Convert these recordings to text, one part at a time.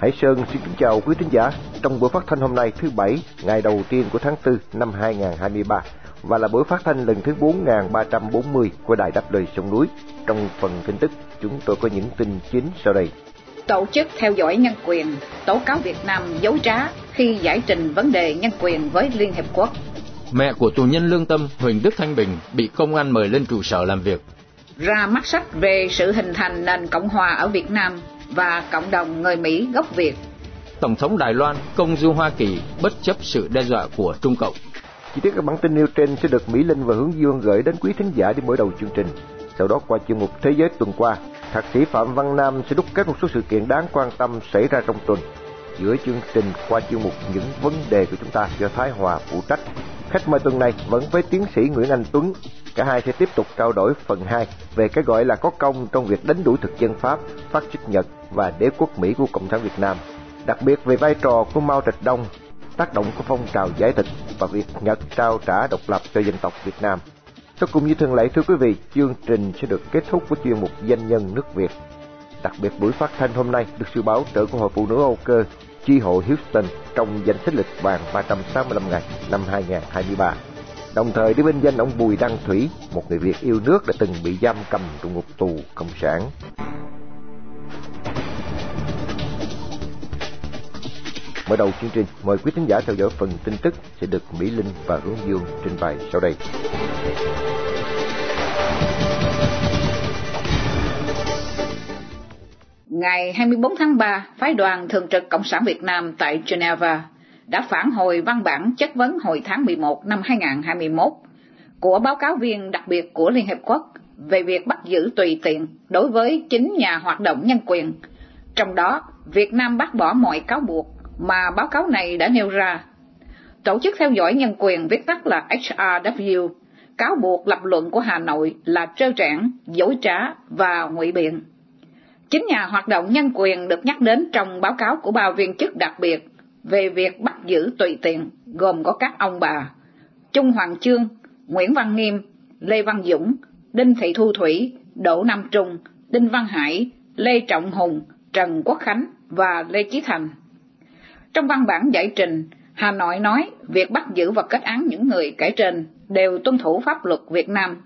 Hải Sơn xin kính chào quý thính giả trong buổi phát thanh hôm nay thứ Bảy, ngày đầu tiên của tháng 4 năm 2023 và là buổi phát thanh lần thứ 4340 của Đài Đáp Lời Sông Núi. Trong phần tin tức, chúng tôi có những tin chính sau đây. Tổ chức theo dõi nhân quyền tố cáo Việt Nam dối trá khi giải trình vấn đề nhân quyền với Liên Hiệp Quốc. Mẹ của tù nhân lương tâm Huỳnh Đức Thanh Bình bị công an mời lên trụ sở làm việc. Ra mắt sách về sự hình thành nền Cộng hòa ở Việt Nam và cộng đồng người Mỹ gốc Việt. Tổng thống Đài Loan công du Hoa Kỳ bất chấp sự đe dọa của Trung Cộng. Chi tiết các bản tin nêu trên sẽ được Mỹ Linh và Hướng Dương gửi đến quý thính giả đi mở đầu chương trình. Sau đó qua chuyên mục Thế giới tuần qua, Thạc sĩ Phạm Văn Nam sẽ đúc kết một số sự kiện đáng quan tâm xảy ra trong tuần. Giữa chương trình qua chuyên mục những vấn đề của chúng ta do Thái Hòa phụ trách. Khách mời tuần này vẫn với tiến sĩ Nguyễn Anh Tuấn. Cả hai sẽ tiếp tục trao đổi phần 2 về cái gọi là có công trong việc đánh đuổi thực dân Pháp, phát xít Nhật và đế quốc Mỹ của Cộng sản Việt Nam. Đặc biệt về vai trò của Mao Trạch Đông, tác động của phong trào giải tịch và việc Nhật trao trả độc lập cho dân tộc Việt Nam. Sau cùng như thường lệ thưa quý vị, chương trình sẽ được kết thúc với chuyên mục danh nhân nước Việt. Đặc biệt buổi phát thanh hôm nay được sự báo trợ của Hội Phụ nữ Âu Cơ, chi hội Houston trong danh sách lịch vàng 365 ngày năm 2023. Đồng thời đi bên danh ông Bùi Đăng Thủy, một người Việt yêu nước đã từng bị giam cầm trong ngục tù cộng sản. Mở đầu chương trình, mời quý thính giả theo dõi phần tin tức sẽ được Mỹ Linh và Hướng Dương trình bày sau đây. Ngày 24 tháng 3, phái đoàn Thường trực Cộng sản Việt Nam tại Geneva đã phản hồi văn bản chất vấn hồi tháng 11 năm 2021 của báo cáo viên đặc biệt của Liên Hiệp Quốc về việc bắt giữ tùy tiện đối với chính nhà hoạt động nhân quyền. Trong đó, Việt Nam bác bỏ mọi cáo buộc mà báo cáo này đã nêu ra. Tổ chức theo dõi nhân quyền viết tắt là HRW cáo buộc lập luận của Hà Nội là trơ trẽn, dối trá và ngụy biện. Chính nhà hoạt động nhân quyền được nhắc đến trong báo cáo của ba viên chức đặc biệt về việc bắt giữ tùy tiện, gồm có các ông bà Trung Hoàng Chương, Nguyễn Văn Nghiêm, Lê Văn Dũng, Đinh Thị Thu Thủy, Đỗ Nam Trung, Đinh Văn Hải, Lê Trọng Hùng, Trần Quốc Khánh và Lê Chí Thành. Trong văn bản giải trình, Hà Nội nói việc bắt giữ và kết án những người kể trên đều tuân thủ pháp luật Việt Nam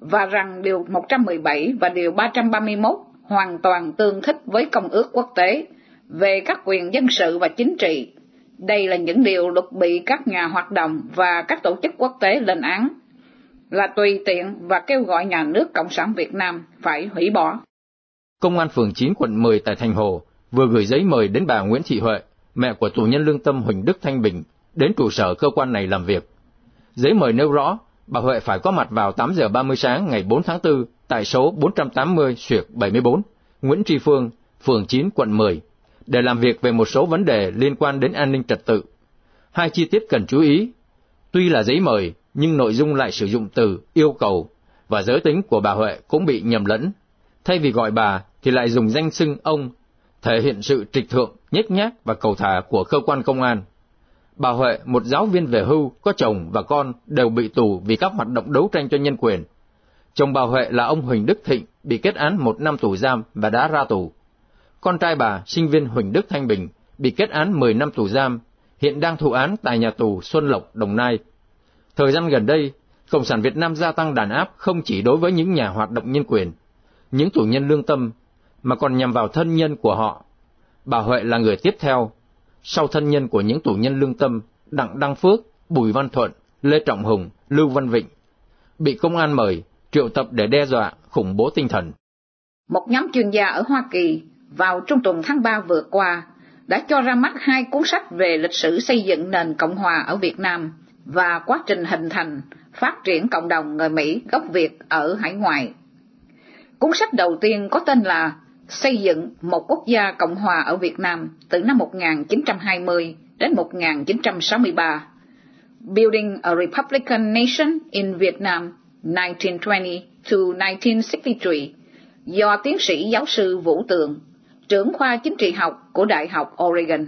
và rằng Điều 117 và Điều 331 hoàn toàn tương thích với Công ước quốc tế về các quyền dân sự và chính trị. Đây là những điều luật bị các nhà hoạt động và các tổ chức quốc tế lên án, là tùy tiện và kêu gọi nhà nước Cộng sản Việt Nam phải hủy bỏ. Công an phường 9 quận 10 tại Thành Hồ vừa gửi giấy mời đến bà Nguyễn Thị Huệ, mẹ của tù nhân lương tâm Huỳnh Đức Thanh Bình, đến trụ sở cơ quan này làm việc. Giấy mời nêu rõ, bà Huệ phải có mặt vào 8 giờ 30 sáng ngày 4 tháng 4 tại số 480 Xuyệt 74, Nguyễn Tri Phương, phường 9, quận 10, để làm việc về một số vấn đề liên quan đến an ninh trật tự. Hai chi tiết cần chú ý. Tuy là giấy mời, nhưng nội dung lại sử dụng từ yêu cầu, và giới tính của bà Huệ cũng bị nhầm lẫn. Thay vì gọi bà, thì lại dùng danh xưng ông, thể hiện sự trịch thượng, nhếch nhác và cầu thả của cơ quan công an. Bà Huệ, một giáo viên về hưu, có chồng và con đều bị tù vì các hoạt động đấu tranh cho nhân quyền. Chồng bà Huệ là ông Huỳnh Đức Thịnh, bị kết án một năm tù giam và đã ra tù. Con trai bà, sinh viên Huỳnh Đức Thanh Bình, bị kết án 10 năm tù giam, hiện đang thụ án tại nhà tù Xuân Lộc, Đồng Nai. Thời gian gần đây, Cộng sản Việt Nam gia tăng đàn áp không chỉ đối với những nhà hoạt động nhân quyền, những tù nhân lương tâm, mà còn nhằm vào thân nhân của họ. Bà Huệ là người tiếp theo, sau thân nhân của những tù nhân lương tâm, Đặng Đăng Phước, Bùi Văn Thuận, Lê Trọng Hùng, Lưu Văn Vịnh, bị công an mời, triệu tập để đe dọa, khủng bố tinh thần. Một nhóm chuyên gia ở Hoa Kỳ vào trung tuần tháng 3 vừa qua đã cho ra mắt hai cuốn sách về lịch sử xây dựng nền Cộng hòa ở Việt Nam và quá trình hình thành, phát triển cộng đồng người Mỹ gốc Việt ở hải ngoại. Cuốn sách đầu tiên có tên là Xây dựng một quốc gia Cộng hòa ở Việt Nam từ năm 1920 đến 1963. Building a Republican Nation in Vietnam 1920 to 1963 do tiến sĩ giáo sư Vũ Tường, trưởng khoa chính trị học của Đại học Oregon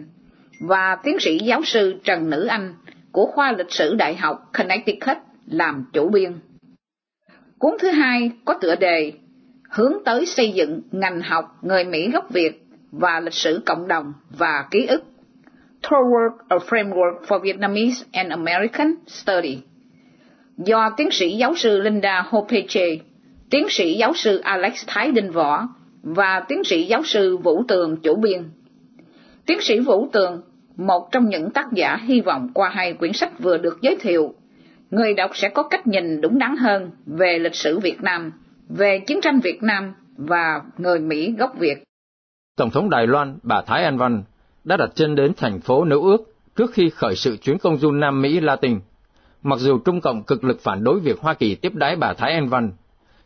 và tiến sĩ giáo sư Trần Nữ Anh của khoa lịch sử Đại học Connecticut làm chủ biên. Cuốn thứ hai có tựa đề Hướng tới xây dựng ngành học người Mỹ gốc Việt và lịch sử cộng đồng và ký ức. Toward a Framework for Vietnamese and American Study. Do tiến sĩ giáo sư Linda Hopeche, tiến sĩ giáo sư Alex Thái Đinh Võ và tiến sĩ giáo sư Vũ Tường chủ biên. Tiến sĩ Vũ Tường, một trong những tác giả hy vọng qua hai quyển sách vừa được giới thiệu, người đọc sẽ có cách nhìn đúng đắn hơn về lịch sử Việt Nam, về chiến tranh Việt Nam và người Mỹ gốc Việt. Tổng thống Đài Loan bà Thái An Văn đã đặt chân đến thành phố Nữ Ước trước khi khởi sự chuyến công du Nam Mỹ Latin. Mặc dù Trung Cộng cực lực phản đối việc Hoa Kỳ tiếp đái bà Thái An Văn,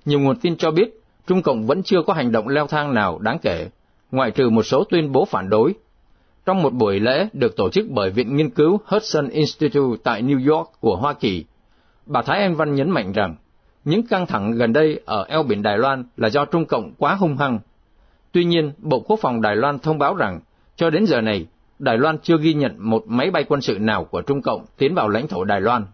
nhiều nguồn tin cho biết Trung Cộng vẫn chưa có hành động leo thang nào đáng kể, ngoại trừ một số tuyên bố phản đối. Trong một buổi lễ được tổ chức bởi Viện Nghiên cứu Hudson Institute tại New York của Hoa Kỳ, bà Thái An Văn nhấn mạnh rằng những căng thẳng gần đây ở eo biển Đài Loan là do Trung Cộng quá hung hăng. Tuy nhiên, Bộ Quốc phòng Đài Loan thông báo rằng, cho đến giờ này, Đài Loan chưa ghi nhận một máy bay quân sự nào của Trung Cộng tiến vào lãnh thổ Đài Loan.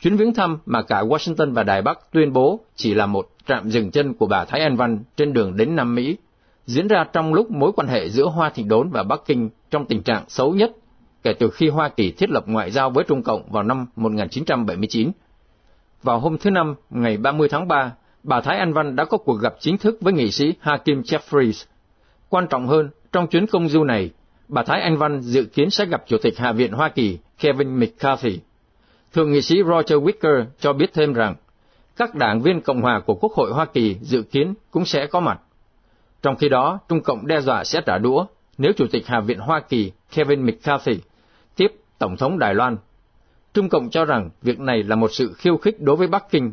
Chuyến viếng thăm mà cả Washington và Đài Bắc tuyên bố chỉ là một trạm dừng chân của bà Thái An Văn trên đường đến Nam Mỹ, diễn ra trong lúc mối quan hệ giữa Hoa Thị Đốn và Bắc Kinh trong tình trạng xấu nhất kể từ khi Hoa Kỳ thiết lập ngoại giao với Trung Cộng vào năm 1979. Vào hôm thứ Năm, ngày 30 tháng 3, bà Thái Anh Văn đã có cuộc gặp chính thức với nghị sĩ Hakim Jeffries. Quan trọng hơn, trong chuyến công du này, bà Thái Anh Văn dự kiến sẽ gặp Chủ tịch Hạ viện Hoa Kỳ Kevin McCarthy. Thượng nghị sĩ Roger Wicker cho biết thêm rằng, các đảng viên Cộng hòa của Quốc hội Hoa Kỳ dự kiến cũng sẽ có mặt. Trong khi đó, Trung Cộng đe dọa sẽ trả đũa nếu Chủ tịch Hạ viện Hoa Kỳ Kevin McCarthy tiếp Tổng thống Đài Loan. Trung Cộng cho rằng việc này là một sự khiêu khích đối với Bắc Kinh.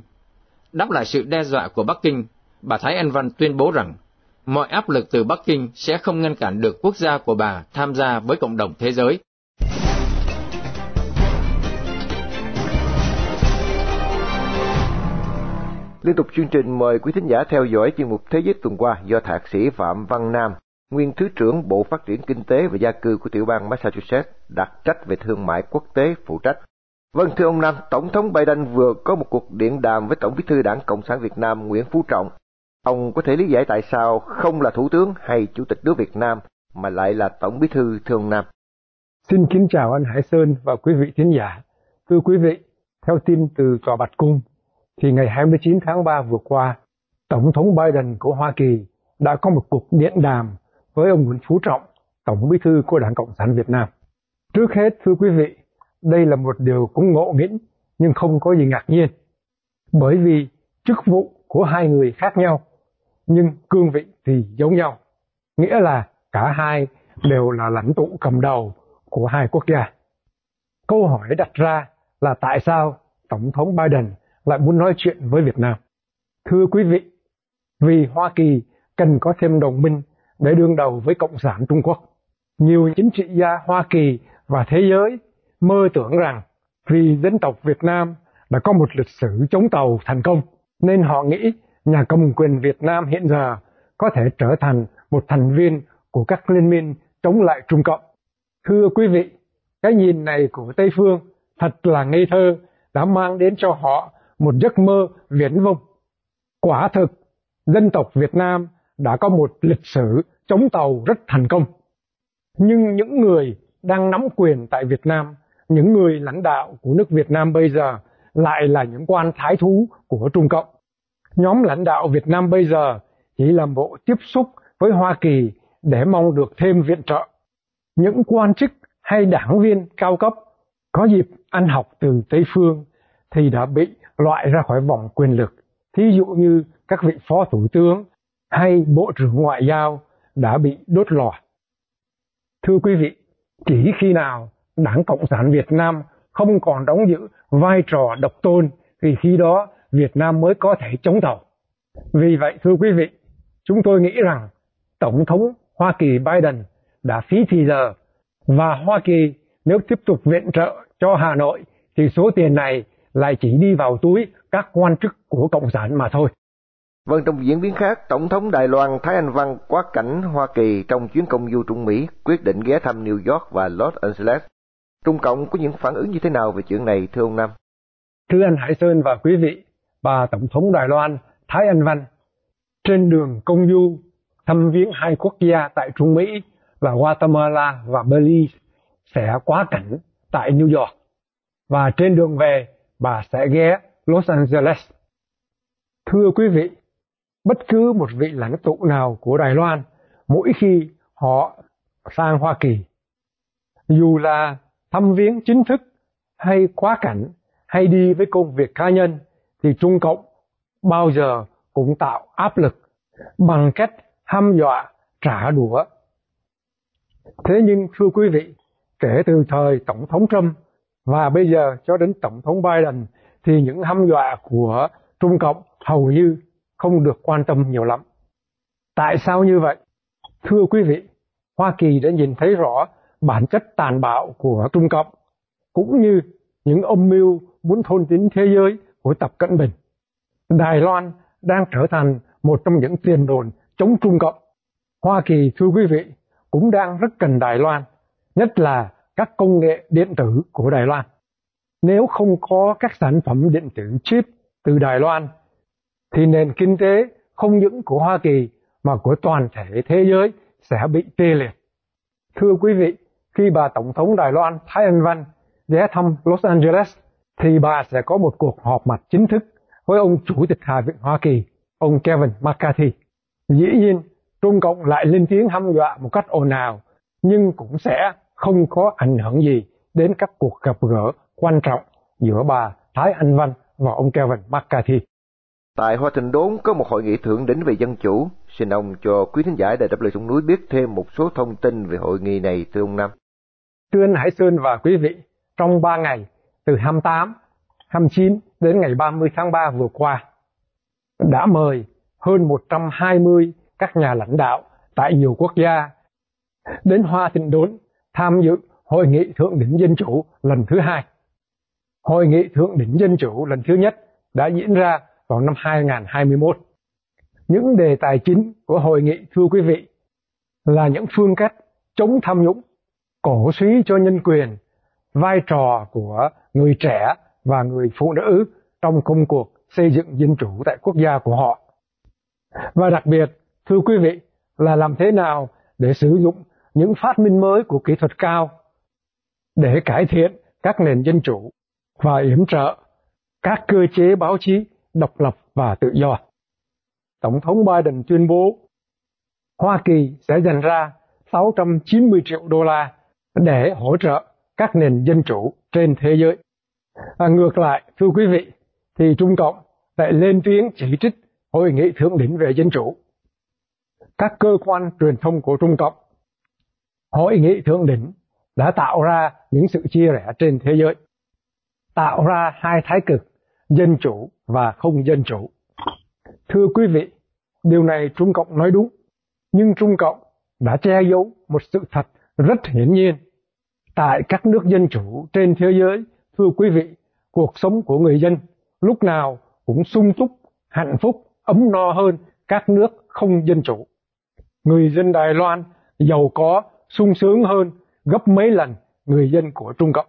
Đáp lại sự đe dọa của Bắc Kinh, bà Thái Anh Văn tuyên bố rằng mọi áp lực từ Bắc Kinh sẽ không ngăn cản được quốc gia của bà tham gia với cộng đồng thế giới. Liên tục chương trình mời quý thính giả theo dõi chuyên mục Thế giới tuần qua do Thạc sĩ Phạm Văn Nam, nguyên Thứ trưởng Bộ Phát triển Kinh tế và Gia cư của tiểu bang Massachusetts, đặc trách về thương mại quốc tế phụ trách. Vâng thưa ông Nam, Tổng thống Biden vừa có một cuộc điện đàm với Tổng bí thư Đảng Cộng sản Việt Nam Nguyễn Phú Trọng. Ông có thể lý giải tại sao không là Thủ tướng hay Chủ tịch nước Việt Nam mà lại là Tổng bí thư thưa ông Nam? Xin kính chào anh Hải Sơn và quý vị thính giả. Thưa quý vị, theo tin từ Tòa Bạch Cung, thì ngày 29 tháng 3 vừa qua, Tổng thống Biden của Hoa Kỳ đã có một cuộc điện đàm với ông Nguyễn Phú Trọng, Tổng bí thư của Đảng Cộng sản Việt Nam. Trước hết, thưa quý vị, đây là một điều cũng ngộ nghĩnh nhưng không có gì ngạc nhiên. Bởi vì chức vụ của hai người khác nhau, nhưng cương vị thì giống nhau. Nghĩa là cả hai đều là lãnh tụ cầm đầu của hai quốc gia. Câu hỏi đặt ra là tại sao Tổng thống Biden lại muốn nói chuyện với Việt Nam? Thưa quý vị, vì Hoa Kỳ cần có thêm đồng minh để đương đầu với Cộng sản Trung Quốc. Nhiều chính trị gia Hoa Kỳ và thế giới mơ tưởng rằng vì dân tộc Việt Nam đã có một lịch sử chống tàu thành công, nên họ nghĩ nhà cầm quyền Việt Nam hiện giờ có thể trở thành một thành viên của các liên minh chống lại Trung Cộng. Thưa quý vị, cái nhìn này của Tây Phương thật là ngây thơ đã mang đến cho họ một giấc mơ viễn vông. Quả thực, dân tộc Việt Nam đã có một lịch sử chống tàu rất thành công. Nhưng những người đang nắm quyền tại Việt Nam, những người lãnh đạo của nước Việt Nam bây giờ lại là những quan thái thú của Trung Cộng. Nhóm lãnh đạo Việt Nam bây giờ chỉ làm bộ tiếp xúc với Hoa Kỳ để mong được thêm viện trợ. Những quan chức hay đảng viên cao cấp có dịp ăn học từ Tây Phương thì đã bị loại ra khỏi vòng quyền lực. Thí dụ như các vị phó thủ tướng hay bộ trưởng ngoại giao đã bị đốt lò. Thưa quý vị, chỉ khi nào Đảng Cộng sản Việt Nam không còn đóng giữ vai trò độc tôn thì khi đó Việt Nam mới có thể chống tàu. Vì vậy thưa quý vị, chúng tôi nghĩ rằng Tổng thống Hoa Kỳ Biden đã phí thì giờ và Hoa Kỳ nếu tiếp tục viện trợ cho Hà Nội thì số tiền này lại chỉ đi vào túi các quan chức của Cộng sản mà thôi. Vâng, trong diễn biến khác, Tổng thống Đài Loan Thái Anh Văn quá cảnh Hoa Kỳ trong chuyến công du Trung Mỹ quyết định ghé thăm New York và Los Angeles. Trung Cộng có những phản ứng như thế nào về chuyện này thưa ông Nam? Thưa anh Hải Sơn và quý vị, bà Tổng thống Đài Loan Thái Anh Văn trên đường công du thăm viếng hai quốc gia tại Trung Mỹ là Guatemala và Belize sẽ quá cảnh tại New York và trên đường về bà sẽ ghé Los Angeles. Thưa quý vị, bất cứ một vị lãnh tụ nào của Đài Loan mỗi khi họ sang Hoa Kỳ, dù là thăm viếng chính thức hay quá cảnh hay đi với công việc cá nhân thì Trung Cộng bao giờ cũng tạo áp lực bằng cách hăm dọa trả đũa. Thế nhưng thưa quý vị, kể từ thời Tổng thống Trump và bây giờ cho đến Tổng thống Biden thì những hăm dọa của Trung Cộng hầu như không được quan tâm nhiều lắm. Tại sao như vậy? Thưa quý vị, Hoa Kỳ đã nhìn thấy rõ bản chất tàn bạo của Trung Cộng, cũng như những âm mưu muốn thôn tính thế giới của Tập Cận Bình. Đài Loan đang trở thành một trong những tiền đồn chống Trung Cộng. Hoa Kỳ, thưa quý vị, cũng đang rất cần Đài Loan, nhất là các công nghệ điện tử của Đài Loan. Nếu không có các sản phẩm điện tử chip từ Đài Loan, thì nền kinh tế không những của Hoa Kỳ mà của toàn thể thế giới sẽ bị tê liệt. Thưa quý vị, khi bà Tổng thống Đài Loan Thái Anh Văn ghé thăm Los Angeles, thì bà sẽ có một cuộc họp mặt chính thức với ông Chủ tịch Hạ viện Hoa Kỳ, ông Kevin McCarthy. Dĩ nhiên, Trung Cộng lại lên tiếng hăm dọa một cách ồn ào, nhưng cũng sẽ không có ảnh hưởng gì đến các cuộc gặp gỡ quan trọng giữa bà Thái Anh Văn và ông Kevin McCarthy. Tại Hoa Thịnh Đốn có một hội nghị thượng đỉnh về dân chủ. Xin ông cho quý thính giả Đài Đáp Lời Sông Núi biết thêm một số thông tin về hội nghị này thưa ông Năm. Thưa Hải Sơn và quý vị, trong 3 ngày từ 28, 29 đến ngày 30 tháng 3 vừa qua, đã mời hơn 120 các nhà lãnh đạo tại nhiều quốc gia đến Hoa Thịnh Đốn tham dự Hội nghị Thượng đỉnh Dân Chủ lần thứ hai. Hội nghị Thượng đỉnh Dân Chủ lần thứ nhất đã diễn ra vào năm 2021. Những đề tài chính của hội nghị thưa quý vị là những phương cách chống tham nhũng, cổ suý cho nhân quyền, vai trò của người trẻ và người phụ nữ trong công cuộc xây dựng dân chủ tại quốc gia của họ. Và đặc biệt, thưa quý vị, là làm thế nào để sử dụng những phát minh mới của kỹ thuật cao để cải thiện các nền dân chủ và yểm trợ các cơ chế báo chí độc lập và tự do. Tổng thống Biden tuyên bố Hoa Kỳ sẽ dành ra 690 triệu đô la để hỗ trợ các nền dân chủ trên thế giới. À, ngược lại, thưa quý vị, thì Trung Cộng lại lên tiếng chỉ trích Hội nghị Thượng đỉnh về Dân chủ. Các cơ quan truyền thông của Trung Cộng, Hội nghị Thượng đỉnh đã tạo ra những sự chia rẽ trên thế giới, tạo ra hai thái cực, dân chủ và không dân chủ. Thưa quý vị, điều này Trung Cộng nói đúng, nhưng Trung Cộng đã che giấu một sự thật rất hiển nhiên. Tại các nước dân chủ trên thế giới, thưa quý vị, cuộc sống của người dân lúc nào cũng sung túc, hạnh phúc, ấm no hơn các nước không dân chủ. Người dân Đài Loan giàu có, sung sướng hơn gấp mấy lần người dân của Trung Cộng.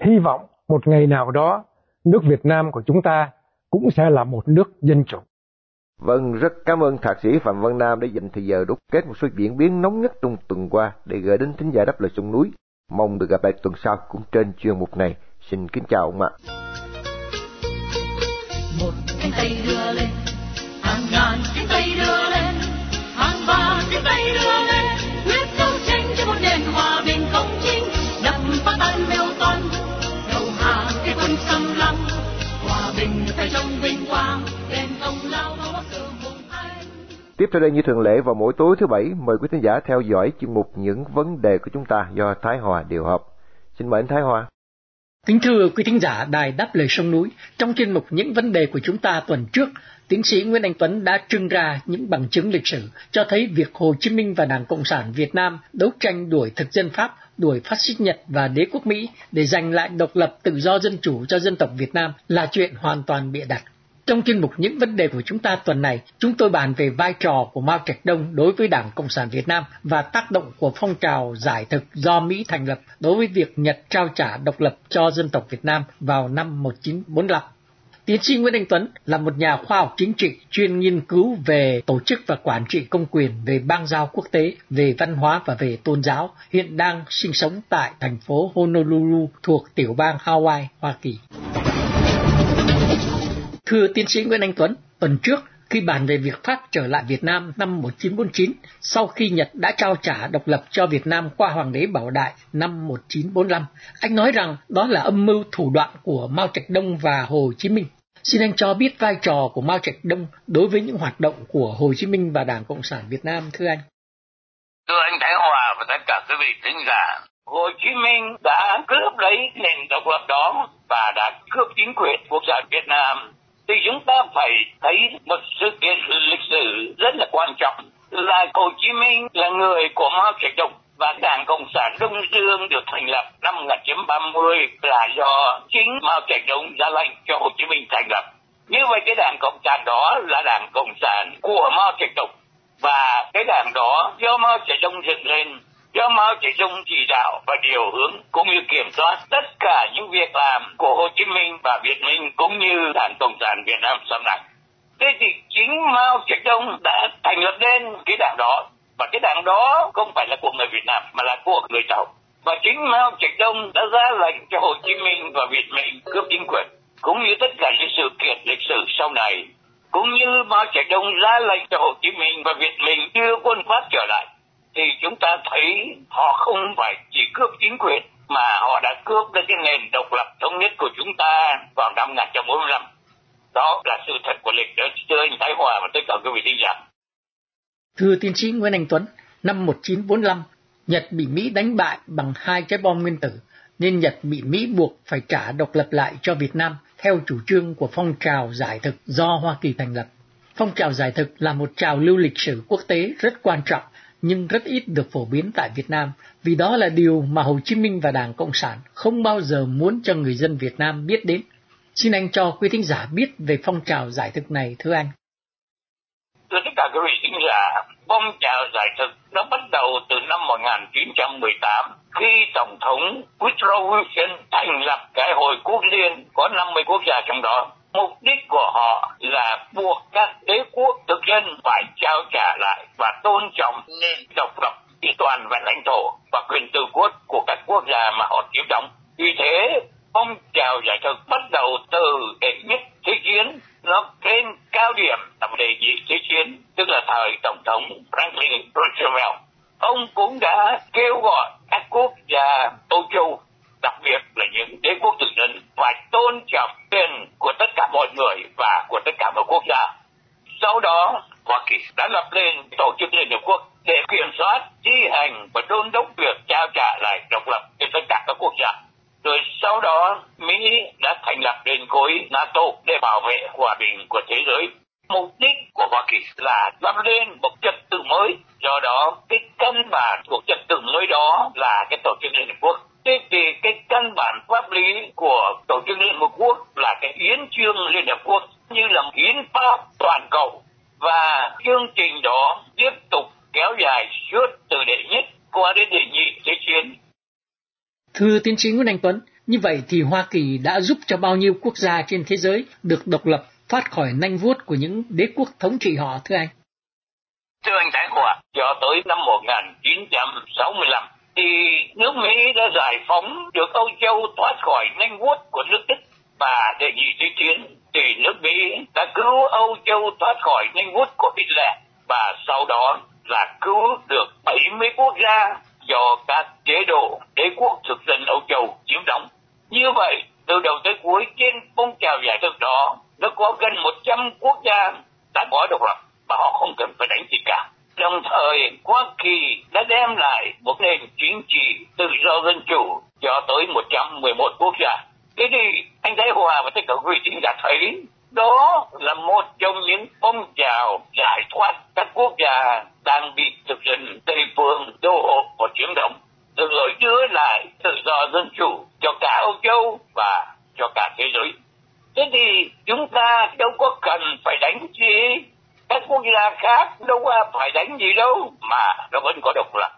Hy vọng một ngày nào đó, nước Việt Nam của chúng ta cũng sẽ là một nước dân chủ. Vâng, rất cảm ơn Thạc sĩ Phạm Văn Nam đã dành thời giờ đúc kết một số diễn biến nóng nhất trong tuần qua để gửi đến thính giả đáp lời sông núi. Mong được gặp lại tuần sau cũng trên chuyên mục này. Xin kính chào ông ạ. Một cánh tay đưa lên, hàng ngàn cánh tay đưa lên, hàng vạn cánh tay đưa lên, quyết đấu tranh cho một nền hòa bình công chính, đập phá tan mèo toan, đầu hàng cái quân xâm lăng, hòa bình phải trong vinh quang, Tiếp theo đây như thường lệ vào mỗi tối thứ bảy, mời quý khán giả theo dõi chuyên mục những vấn đề của chúng ta do Thái Hòa điều hợp. Xin mời anh Thái Hòa. Kính thưa quý thính giả Đài Đáp Lời Sông Núi, trong chuyên mục những vấn đề của chúng ta tuần trước, tiến sĩ Nguyễn Anh Tuấn đã trưng ra những bằng chứng lịch sử cho thấy việc Hồ Chí Minh và Đảng Cộng sản Việt Nam đấu tranh đuổi thực dân Pháp, đuổi phát xít Nhật và đế quốc Mỹ để giành lại độc lập tự do dân chủ cho dân tộc Việt Nam là chuyện hoàn toàn bịa đặt. Trong chuyên mục những vấn đề của chúng ta tuần này, chúng tôi bàn về vai trò của Mao Trạch Đông đối với Đảng Cộng sản Việt Nam và tác động của phong trào giải thực do Mỹ thành lập đối với việc Nhật trao trả độc lập cho dân tộc Việt Nam vào năm 1945. Tiến sĩ Nguyễn Anh Tuấn là một nhà khoa học chính trị chuyên nghiên cứu về tổ chức và quản trị công quyền, về bang giao quốc tế, về văn hóa và về tôn giáo, hiện đang sinh sống tại thành phố Honolulu thuộc tiểu bang Hawaii, Hoa Kỳ. Thưa tiến sĩ Nguyễn Anh Tuấn, tuần trước khi bàn về việc Pháp trở lại Việt Nam năm 1949 sau khi Nhật đã trao trả độc lập cho Việt Nam qua Hoàng đế Bảo Đại năm 1945. Anh nói rằng đó là âm mưu thủ đoạn của Mao Trạch Đông và Hồ Chí Minh. Xin anh cho biết vai trò của Mao Trạch Đông đối với những hoạt động của Hồ Chí Minh và Đảng Cộng sản Việt Nam thưa anh. Thưa anh Thái Hòa và tất cả quý vị thính giả, Hồ Chí Minh đã cướp lấy nền độc lập đó và đã cướp chính quyền quốc gia Việt Nam thì chúng ta phải thấy một sự kiện lịch sử rất là quan trọng là Hồ Chí Minh là người của Mao Trạch Đông và Đảng Cộng sản Đông Dương được thành lập năm 1930 là do chính Mao Trạch Đông ra lệnh cho Hồ Chí Minh thành lập. Như vậy cái Đảng Cộng sản đó là Đảng Cộng sản của Mao Trạch Đông và cái đảng đó do Mao Trạch Đông dựng lên do Mao Trạch Đông chỉ đạo và điều hướng cũng như kiểm soát tất cả những việc làm của Hồ Chí Minh và Việt Minh cũng như Đảng Cộng sản Việt Nam sau này. Thế thì chính Mao Trạch Đông đã thành lập nên cái đảng đó và cái đảng đó không phải là của người Việt Nam, mà là của người Tàu. Và chính Mao Trạch Đông đã ra lệnh cho Hồ Chí Minh và Việt Minh cướp chính quyền, cũng như tất cả những sự kiện lịch sử sau này cũng như Mao Trạch Đông ra lệnh cho Hồ Chí Minh và Việt Minh đưa quân Pháp trở lại thì chúng ta thấy họ không phải chỉ cướp chính quyền mà họ đã cướp được cái nền độc lập thống nhất của chúng ta vào năm 1945. Đó là sự thật của lịch sử thưa anh Thái Hòa và tất cả quý vị thính giả. Thưa tiến sĩ Nguyễn Anh Tuấn, năm 1945, Nhật bị Mỹ đánh bại bằng hai trái bom nguyên tử, nên Nhật bị Mỹ buộc phải trả độc lập lại cho Việt Nam theo chủ trương của phong trào giải thực do Hoa Kỳ thành lập. Phong trào giải thực là một trào lưu lịch sử quốc tế rất quan trọng nhưng rất ít được phổ biến tại Việt Nam, vì đó là điều mà Hồ Chí Minh và Đảng Cộng sản không bao giờ muốn cho người dân Việt Nam biết đến. Xin anh cho quý thính giả biết về phong trào giải thực này thưa anh. Thưa tất cả quý vị thính giả, phong trào giải thực nó bắt đầu từ năm 1918 khi Tổng thống Woodrow Wilson thành lập cái hội quốc liên có 50 quốc gia trong đó mục đích của họ là buộc các đế quốc thực dân phải trao trả lại và tôn trọng nền độc lập toàn vẹn lãnh thổ và quyền tự quốc của các quốc gia mà họ chiếm đóng. Vì thế, phong trào giải thực bắt đầu từ đệ nhất thế chiến nó trên cao điểm tầm đề nghị thế chiến tức là thời tổng thống Franklin Roosevelt ông cũng đã kêu gọi các quốc gia Âu Châu đặc biệt là những đế quốc tự nhân phải tôn trọng quyền của tất cả mọi người và của tất cả mọi quốc gia. Sau đó, Hoa Kỳ đã lập lên tổ chức Liên Hợp Quốc để kiểm soát, thi hành và đôn đốc việc trao trả lại độc lập cho tất cả các quốc gia. Rồi sau đó, Mỹ đã thành lập lên khối NATO để bảo vệ hòa bình của thế giới. Mục đích của Hoa Kỳ là lập lên một trật tự mới, do đó cái căn bản của trật tự mới đó là cái tổ chức Liên Hợp Quốc Thế thì cái căn bản pháp lý của Tổ chức Liên Hợp Quốc là cái hiến trương Liên Hợp Quốc như là hiến pháp toàn cầu và chương trình đó tiếp tục kéo dài suốt từ đệ nhất qua đến đệ nhị thế chiến. Thưa tiến sĩ Nguyễn Anh Tuấn, như vậy thì Hoa Kỳ đã giúp cho bao nhiêu quốc gia trên thế giới được độc lập thoát khỏi nanh vuốt của những đế quốc thống trị họ thưa anh? Thưa anh Thái Hòa, cho tới năm 1965, thì nước Mỹ đã giải phóng được Âu Châu thoát khỏi nanh vuốt của nước Đức và đệ nhị thế chiến thì nước Mỹ đã cứu Âu Châu thoát khỏi nanh vuốt của Hitler và sau đó là cứu được 70 quốc gia do các chế độ đế quốc thực dân Âu Châu chiếm đóng. Như vậy, từ đầu tới cuối trên phong trào giải thực đó, nó có gần 100 quốc gia đã có độc lập và họ không cần phải đánh gì cả. Đồng thời, Hoa Kỳ đã đem lại một nền chính trị tự do dân chủ cho tới 111 quốc gia. Thế thì anh Thái Hòa và tất cả quý vị đã thấy đó là một trong những phong trào giải thoát các quốc gia đang bị thực dân Tây phương đô hộ và chiếm đóng rồi đưa lại tự do dân chủ cho cả Âu Châu và cho cả thế giới. Thế thì chúng ta đâu có cần phải đánh chế các quốc gia khác đâu có phải đánh gì đâu mà nó vẫn có độc lập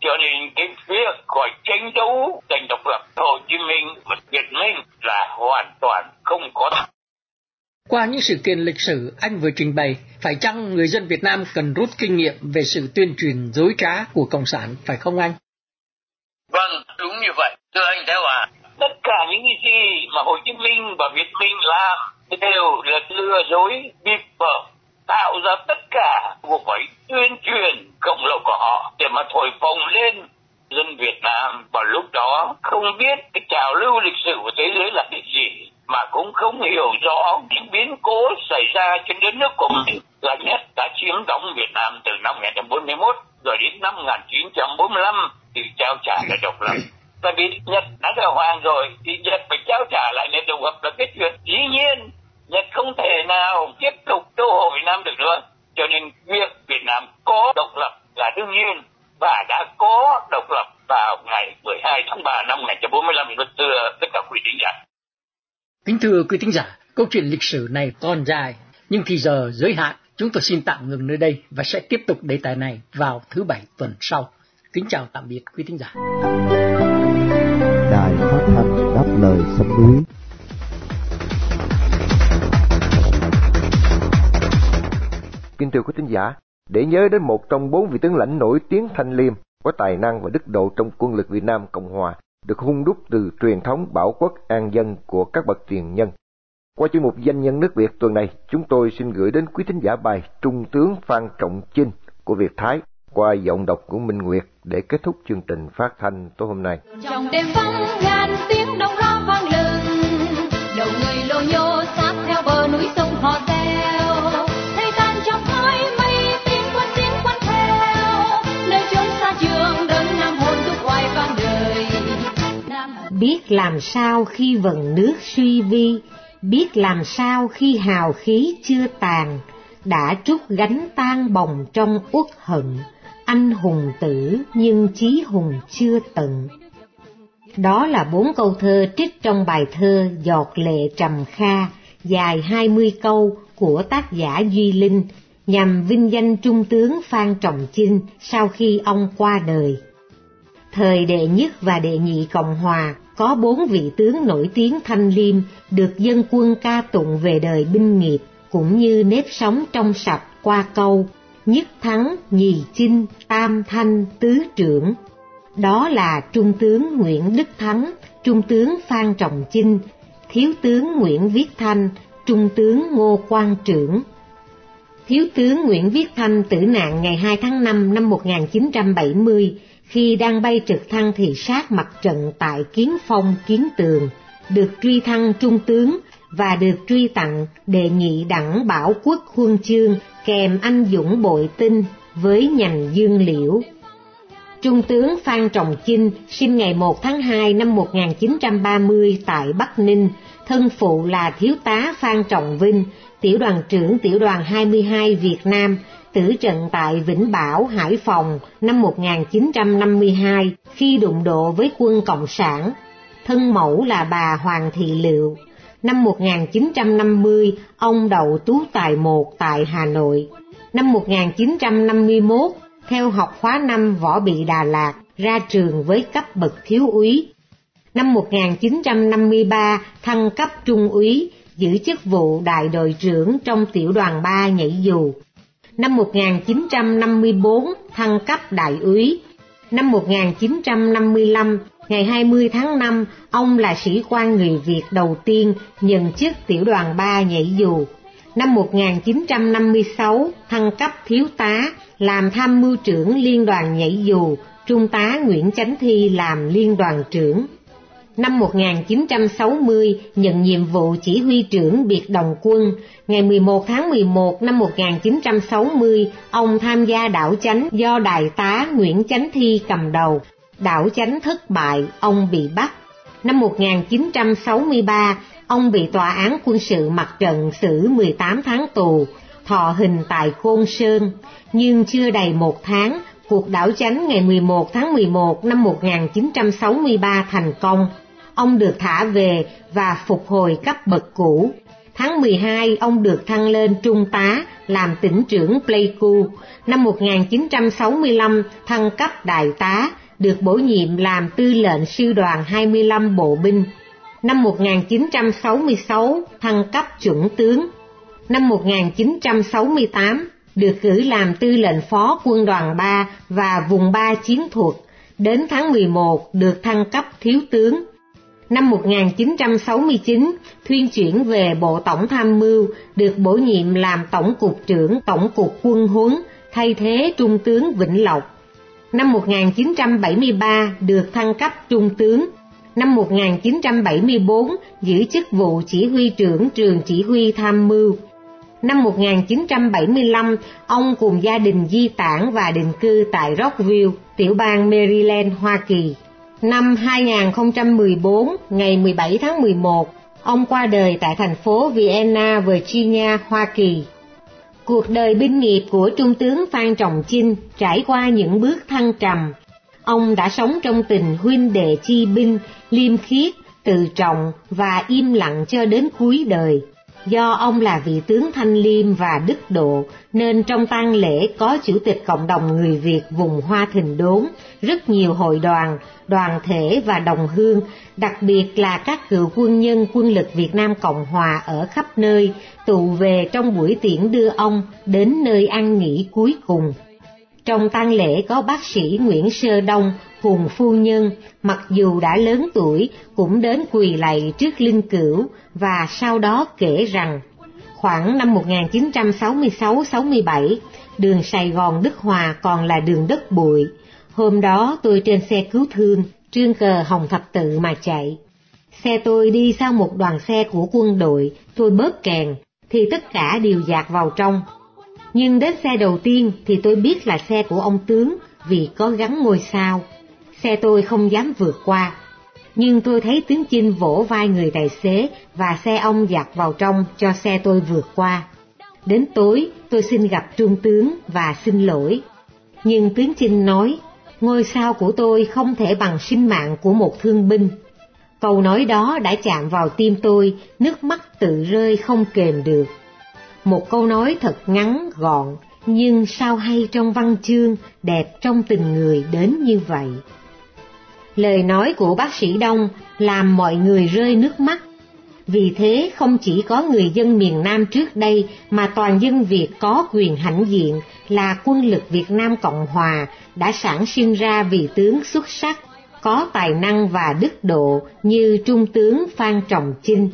cho nên cái việc khỏi tranh đấu giành độc lập Hồ Chí Minh và Việt Minh là hoàn toàn không có Qua những sự kiện lịch sử anh vừa trình bày, phải chăng người dân Việt Nam cần rút kinh nghiệm về sự tuyên truyền dối trá của Cộng sản, phải không anh? Vâng, đúng như vậy. Thưa anh Theo à, tất cả những gì mà Hồ Chí Minh và Việt Minh làm đều là lừa dối, bịp bợm, tạo ra tất cả cuộc phải tuyên truyền cộng lộ của họ để mà thổi phồng lên dân Việt Nam. Vào lúc đó không biết cái trào lưu lịch sử của thế giới là cái gì, mà cũng không hiểu rõ những biến cố xảy ra trên đất nước của mình. Là nhất, đã chiếm đóng Việt Nam từ năm 1941 rồi đến năm 1945 thì trao trả lại độc lập. Tại vì Nhật đã đầu hoàng rồi, thì Nhật phải trao trả lại nền độc lập là cái chuyện dĩ nhiên. Nhật không thể nào tiếp tục đô hộ Việt Nam được nữa. Cho nên việc Việt Nam có độc lập là đương nhiên và đã có độc lập vào ngày 12 tháng 3 năm 1945 thưa tất cả quý thính giả. Kính thưa quý thính giả, câu chuyện lịch sử này còn dài, nhưng thì giờ giới hạn, chúng tôi xin tạm ngừng nơi đây và sẽ tiếp tục đề tài này vào thứ bảy tuần sau. Kính chào tạm biệt quý thính giả. Đài phát thanh đáp lời sông núi Kính thưa quý thính giả, để nhớ đến một trong bốn vị tướng lãnh nổi tiếng thanh liêm, có tài năng và đức độ trong quân lực Việt Nam Cộng Hòa, được hung đúc từ truyền thống bảo quốc an dân của các bậc tiền nhân. Qua chuyên mục danh nhân nước Việt tuần này, chúng tôi xin gửi đến quý thính giả bài Trung tướng Phan Trọng Chinh của Việt Thái qua giọng đọc của Minh Nguyệt để kết thúc chương trình phát thanh tối hôm nay. Trong đêm vắng ngàn tiếng đông lo Biết làm sao khi vần nước suy vi, biết làm sao khi hào khí chưa tàn, đã trút gánh tan bồng trong uất hận anh hùng tử nhưng chí hùng chưa tận. Đó là bốn câu thơ trích trong bài thơ Giọt lệ trầm kha, dài hai mươi câu của tác giả Duy Linh, nhằm vinh danh Trung tướng Phan Trọng Chinh sau khi ông qua đời. Thời đệ nhất và đệ nhị Cộng Hòa có bốn vị tướng nổi tiếng thanh liêm được dân quân ca tụng về đời binh nghiệp cũng như nếp sống trong sạch qua câu nhất thắng, nhì chinh, tam thanh, tứ trưởng. Đó là Trung tướng Nguyễn Đức Thắng, Trung tướng Phan Trọng Chinh, Thiếu tướng Nguyễn Viết Thanh, Trung tướng Ngô Quang Trưởng. Thiếu tướng Nguyễn Viết Thanh tử nạn ngày 2 tháng 5 năm 1970 khi đang bay trực thăng thì sát mặt trận tại Kiến Phong, Kiến Tường, được truy thăng trung tướng và được truy tặng đề nghị đẳng bảo quốc huân chương kèm anh dũng bội tinh với nhành dương liễu. Trung tướng Phan Trọng Chinh sinh ngày 1 tháng 2 năm 1930 tại Bắc Ninh, thân phụ là thiếu tá Phan Trọng Vinh, tiểu đoàn trưởng tiểu đoàn 22 Việt Nam, tử trận tại Vĩnh Bảo, Hải Phòng năm 1952 khi đụng độ với quân Cộng sản. Thân mẫu là bà Hoàng Thị liệu Năm 1950, ông đậu tú tài một tại Hà Nội. Năm 1951, theo học khóa năm võ bị Đà Lạt, ra trường với cấp bậc thiếu úy. Năm 1953, thăng cấp trung úy, giữ chức vụ đại đội trưởng trong tiểu đoàn 3 nhảy dù. Năm 1954, thăng cấp đại úy. Năm 1955, Ngày 20 tháng 5, ông là sĩ quan người Việt đầu tiên nhận chức tiểu đoàn 3 nhảy dù. Năm 1956, thăng cấp thiếu tá, làm tham mưu trưởng liên đoàn nhảy dù, trung tá Nguyễn Chánh Thi làm liên đoàn trưởng. Năm 1960, nhận nhiệm vụ chỉ huy trưởng biệt đồng quân. Ngày 11 tháng 11 năm 1960, ông tham gia đảo chánh do đại tá Nguyễn Chánh Thi cầm đầu đảo chánh thất bại, ông bị bắt. Năm 1963, ông bị tòa án quân sự mặt trận xử 18 tháng tù, thọ hình tại Côn Sơn, nhưng chưa đầy một tháng, cuộc đảo chánh ngày 11 tháng 11 năm 1963 thành công. Ông được thả về và phục hồi cấp bậc cũ. Tháng 12, ông được thăng lên trung tá, làm tỉnh trưởng Pleiku. Năm 1965, thăng cấp đại tá, được bổ nhiệm làm tư lệnh sư đoàn 25 bộ binh. Năm 1966, thăng cấp chuẩn tướng. Năm 1968, được cử làm tư lệnh phó quân đoàn 3 và vùng 3 chiến thuật. Đến tháng 11 được thăng cấp thiếu tướng. Năm 1969, thuyên chuyển về Bộ Tổng Tham mưu, được bổ nhiệm làm Tổng cục trưởng Tổng cục Quân huấn, thay thế Trung tướng Vĩnh Lộc. Năm 1973 được thăng cấp Trung tướng. Năm 1974 giữ chức vụ chỉ huy trưởng trường chỉ huy tham mưu. Năm 1975, ông cùng gia đình di tản và định cư tại Rockville, tiểu bang Maryland, Hoa Kỳ. Năm 2014, ngày 17 tháng 11, ông qua đời tại thành phố Vienna, Virginia, Hoa Kỳ. Cuộc đời binh nghiệp của Trung tướng Phan Trọng Chinh trải qua những bước thăng trầm. Ông đã sống trong tình huynh đệ chi binh, liêm khiết, tự trọng và im lặng cho đến cuối đời. Do ông là vị tướng thanh liêm và đức độ, nên trong tang lễ có Chủ tịch Cộng đồng Người Việt vùng Hoa Thình Đốn, rất nhiều hội đoàn, đoàn thể và đồng hương, đặc biệt là các cựu quân nhân quân lực Việt Nam Cộng Hòa ở khắp nơi, tụ về trong buổi tiễn đưa ông đến nơi an nghỉ cuối cùng. Trong tang lễ có bác sĩ Nguyễn Sơ Đông Hùng phu nhân, mặc dù đã lớn tuổi, cũng đến quỳ lạy trước linh cửu và sau đó kể rằng khoảng năm 1966-67, đường Sài Gòn Đức Hòa còn là đường đất bụi. Hôm đó tôi trên xe cứu thương, trương cờ hồng thập tự mà chạy. Xe tôi đi sau một đoàn xe của quân đội, tôi bớt kèn, thì tất cả đều dạt vào trong. Nhưng đến xe đầu tiên thì tôi biết là xe của ông tướng vì có gắn ngôi sao. Xe tôi không dám vượt qua, nhưng tôi thấy tướng Chinh vỗ vai người tài xế và xe ông dạt vào trong cho xe tôi vượt qua. Đến tối, tôi xin gặp trung tướng và xin lỗi. Nhưng tướng Chinh nói, ngôi sao của tôi không thể bằng sinh mạng của một thương binh. Câu nói đó đã chạm vào tim tôi, nước mắt tự rơi không kềm được. Một câu nói thật ngắn, gọn, nhưng sao hay trong văn chương, đẹp trong tình người đến như vậy. Lời nói của bác sĩ Đông làm mọi người rơi nước mắt. Vì thế không chỉ có người dân miền Nam trước đây mà toàn dân Việt có quyền hãnh diện là quân lực Việt Nam Cộng Hòa đã sản sinh ra vị tướng xuất sắc, có tài năng và đức độ như Trung tướng Phan Trọng Chinh.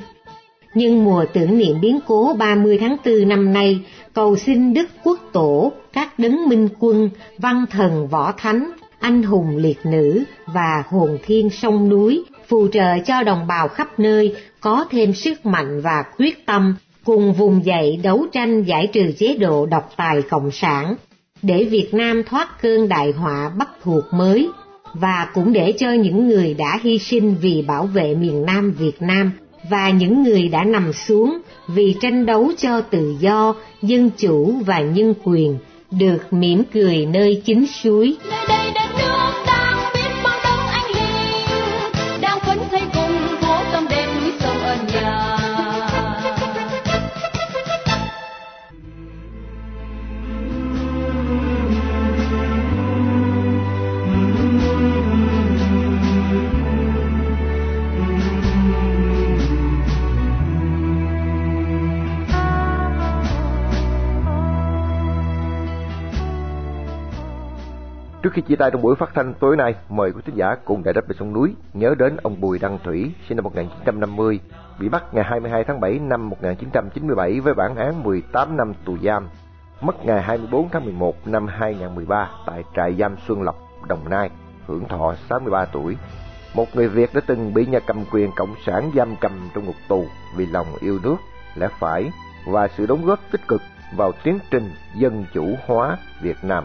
Nhưng mùa tưởng niệm biến cố 30 tháng 4 năm nay, cầu xin Đức Quốc Tổ, các đấng minh quân, văn thần võ thánh, anh hùng liệt nữ và hồn thiên sông núi phù trợ cho đồng bào khắp nơi có thêm sức mạnh và quyết tâm cùng vùng dậy đấu tranh giải trừ chế độ độc tài cộng sản để Việt Nam thoát cơn đại họa bắt thuộc mới và cũng để cho những người đã hy sinh vì bảo vệ miền Nam Việt Nam và những người đã nằm xuống vì tranh đấu cho tự do, dân chủ và nhân quyền được mỉm cười nơi chính suối. nơi đây đất nước Trước khi chia tay trong buổi phát thanh tối nay, mời quý thính giả cùng đại đáp về sông núi nhớ đến ông Bùi Đăng Thủy, sinh năm 1950, bị bắt ngày 22 tháng 7 năm 1997 với bản án 18 năm tù giam, mất ngày 24 tháng 11 năm 2013 tại trại giam Xuân Lộc, Đồng Nai, hưởng thọ 63 tuổi. Một người Việt đã từng bị nhà cầm quyền cộng sản giam cầm trong ngục tù vì lòng yêu nước, lẽ phải và sự đóng góp tích cực vào tiến trình dân chủ hóa Việt Nam.